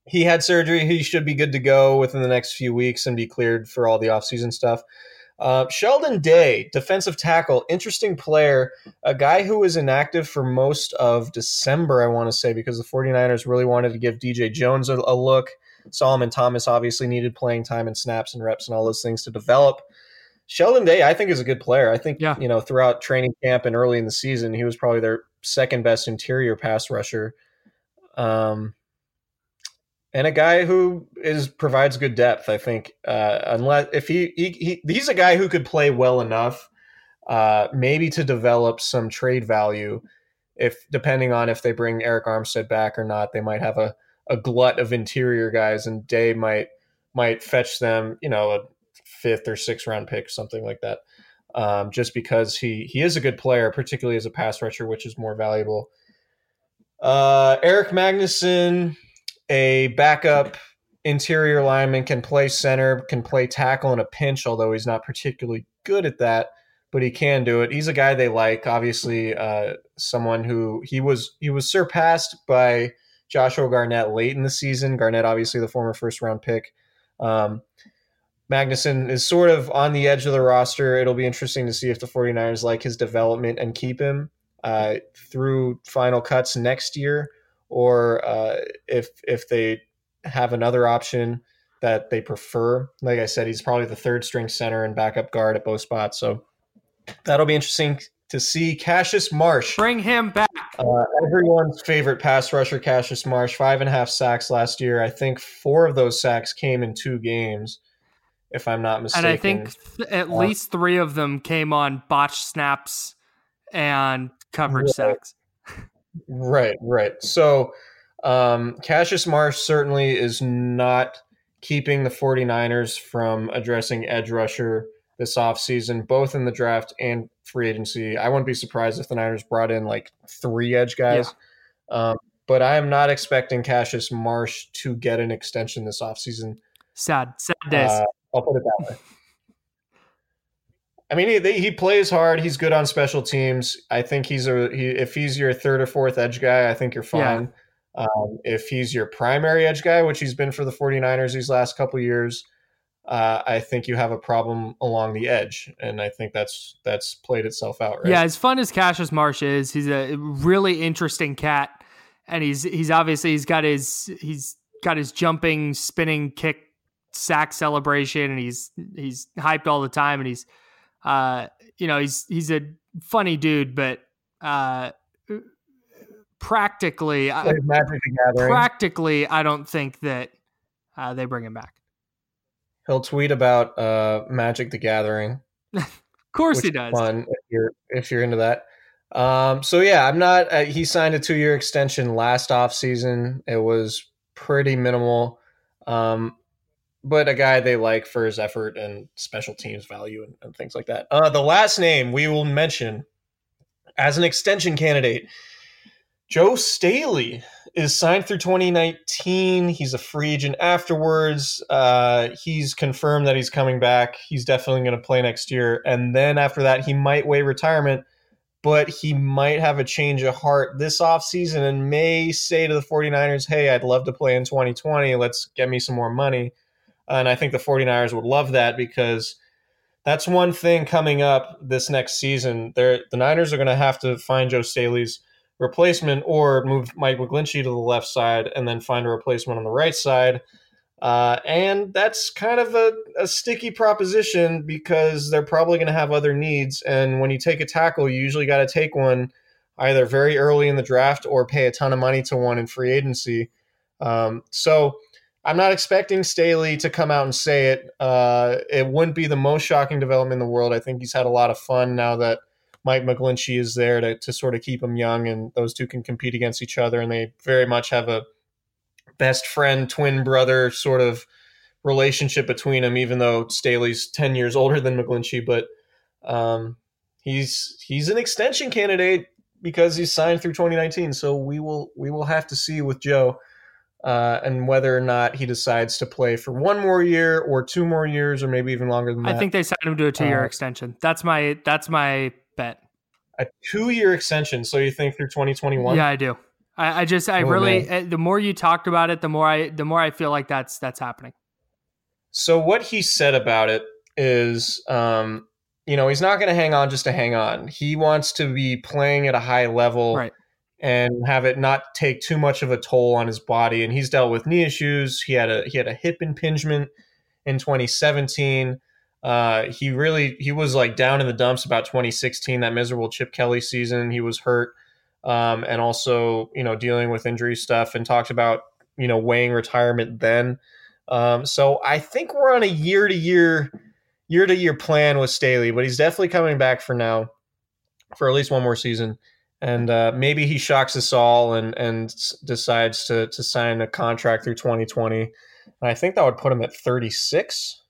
he had surgery. He should be good to go within the next few weeks and be cleared for all the offseason stuff. Uh, Sheldon Day, defensive tackle, interesting player, a guy who was inactive for most of December, I want to say, because the 49ers really wanted to give DJ Jones a, a look. Solomon Thomas obviously needed playing time and snaps and reps and all those things to develop. Sheldon Day, I think, is a good player. I think, yeah. you know, throughout training camp and early in the season, he was probably their second best interior pass rusher. Um, and a guy who is provides good depth. I think uh, unless if he, he, he he's a guy who could play well enough, uh, maybe to develop some trade value. If depending on if they bring Arik Armstead back or not, they might have a, a glut of interior guys, and Day might might fetch them, you know, a fifth or sixth round pick, something like that. Um, just because he he is a good player, particularly as a pass rusher, which is more valuable. Uh, Erik Magnuson, a backup interior lineman can play center, can play tackle in a pinch, although he's not particularly good at that, but he can do it. He's a guy they like. Obviously, uh, someone who he was he was surpassed by Joshua Garnett late in the season. Garnett, obviously, the former first round pick. Um, Magnuson is sort of on the edge of the roster. It'll be interesting to see if the 49ers like his development and keep him uh, through final cuts next year or uh, if if they have another option that they prefer. Like I said, he's probably the third string center and backup guard at both spots. So that'll be interesting to see. Cassius Marsh.
Bring him back.
Uh, everyone's favorite pass rusher, Cassius Marsh. Five and a half sacks last year. I think four of those sacks came in two games, if I'm not mistaken.
And I think th- at uh, least three of them came on botched snaps and coverage yeah. sacks.
Right, right. So um, Cassius Marsh certainly is not keeping the 49ers from addressing edge rusher this offseason, both in the draft and free agency. I wouldn't be surprised if the Niners brought in like three edge guys. Yeah. Um, but I am not expecting Cassius Marsh to get an extension this offseason.
Sad, sad days. Uh,
I'll put it that way. <laughs> I mean, he, he plays hard. He's good on special teams. I think he's a he, if he's your third or fourth edge guy, I think you're fine. Yeah. Um, if he's your primary edge guy, which he's been for the 49ers these last couple years, uh, I think you have a problem along the edge, and I think that's that's played itself out. Right?
Yeah, as fun as Cassius Marsh is, he's a really interesting cat, and he's he's obviously he's got his he's got his jumping, spinning kick sack celebration, and he's he's hyped all the time, and he's uh you know he's he's a funny dude, but uh practically practically I don't think that uh, they bring him back.
He'll tweet about uh, Magic the Gathering.
of <laughs> course he does.
Fun if you're if you're into that. Um, so yeah, I'm not. Uh, he signed a two year extension last off season. It was pretty minimal, um, but a guy they like for his effort and special teams value and, and things like that. Uh, the last name we will mention as an extension candidate Joe Staley is signed through 2019. He's a free agent afterwards. Uh, he's confirmed that he's coming back. He's definitely going to play next year. And then after that, he might weigh retirement, but he might have a change of heart this offseason and may say to the 49ers, hey, I'd love to play in 2020. Let's get me some more money. And I think the 49ers would love that because that's one thing coming up this next season. They're, the Niners are going to have to find Joe Staley's – replacement or move Mike McGlinchey to the left side and then find a replacement on the right side. Uh, and that's kind of a, a sticky proposition because they're probably going to have other needs. And when you take a tackle, you usually got to take one either very early in the draft or pay a ton of money to one in free agency. Um, so I'm not expecting Staley to come out and say it. Uh, it wouldn't be the most shocking development in the world. I think he's had a lot of fun now that Mike McGlinchey is there to, to sort of keep him young, and those two can compete against each other. And they very much have a best friend, twin brother sort of relationship between them, even though Staley's 10 years older than McGlinchey. But um, he's he's an extension candidate because he's signed through 2019. So we will we will have to see with Joe. Uh, and whether or not he decides to play for one more year or two more years or maybe even longer than that.
I think they signed him to a two-year uh, extension. That's my that's my bet.
A two year extension. So you think through 2021?
Yeah, I do. I, I just, I oh, really, man. Eh, the more you talked about it, the more I, the more I feel like that's, that's happening.
So what he said about it is, um, you know, he's not going to hang on just to hang on. He wants to be playing at a high level
right.
And have it not take too much of a toll on his body. And he's dealt with knee issues. He had a he had a hip impingement in 2017. Uh, he really he was like down in the dumps about 2016, that miserable Chip Kelly season. He was hurt, um, and also you know dealing with injury stuff, and talked about you know weighing retirement then. Um, so I think we're on a year to year year to year plan with Staley, but he's definitely coming back for now for at least one more season. And uh, maybe he shocks us all and and decides to to sign a contract through 2020. And I think that would put him at 36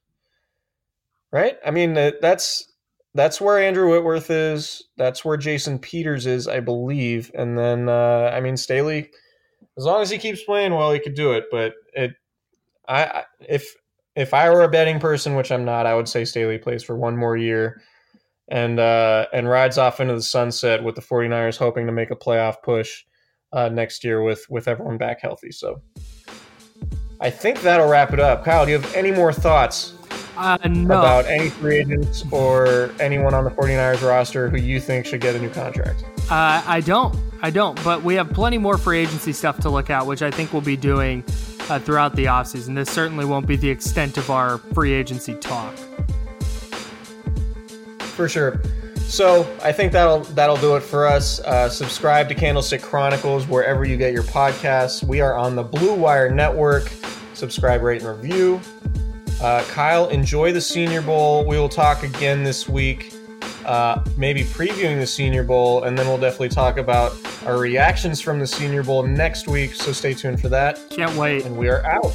right? I mean, that's that's where Andrew Whitworth is. That's where Jason Peters is, I believe. And then, uh, I mean, Staley, as long as he keeps playing well, he could do it. But it, I, if if I were a betting person, which I'm not, I would say Staley plays for one more year and uh, and rides off into the sunset with the 49ers hoping to make a playoff push uh, next year with with everyone back healthy. So I think that'll wrap it up. Kyle, do you have any more thoughts
uh, no.
about any free agents or anyone on the 49ers roster who you think should get a new contract?
Uh, I don't. I don't. But we have plenty more free agency stuff to look at, which I think we'll be doing uh, throughout the offseason. This certainly won't be the extent of our free agency talk.
For sure. So I think that'll that'll do it for us. Uh, subscribe to Candlestick Chronicles wherever you get your podcasts. We are on the Blue Wire Network. Subscribe, rate, and review. Uh, Kyle, enjoy the Senior Bowl. We will talk again this week, uh, maybe previewing the Senior Bowl, and then we'll definitely talk about our reactions from the Senior Bowl next week. So stay tuned for that.
Can't wait.
And we are out.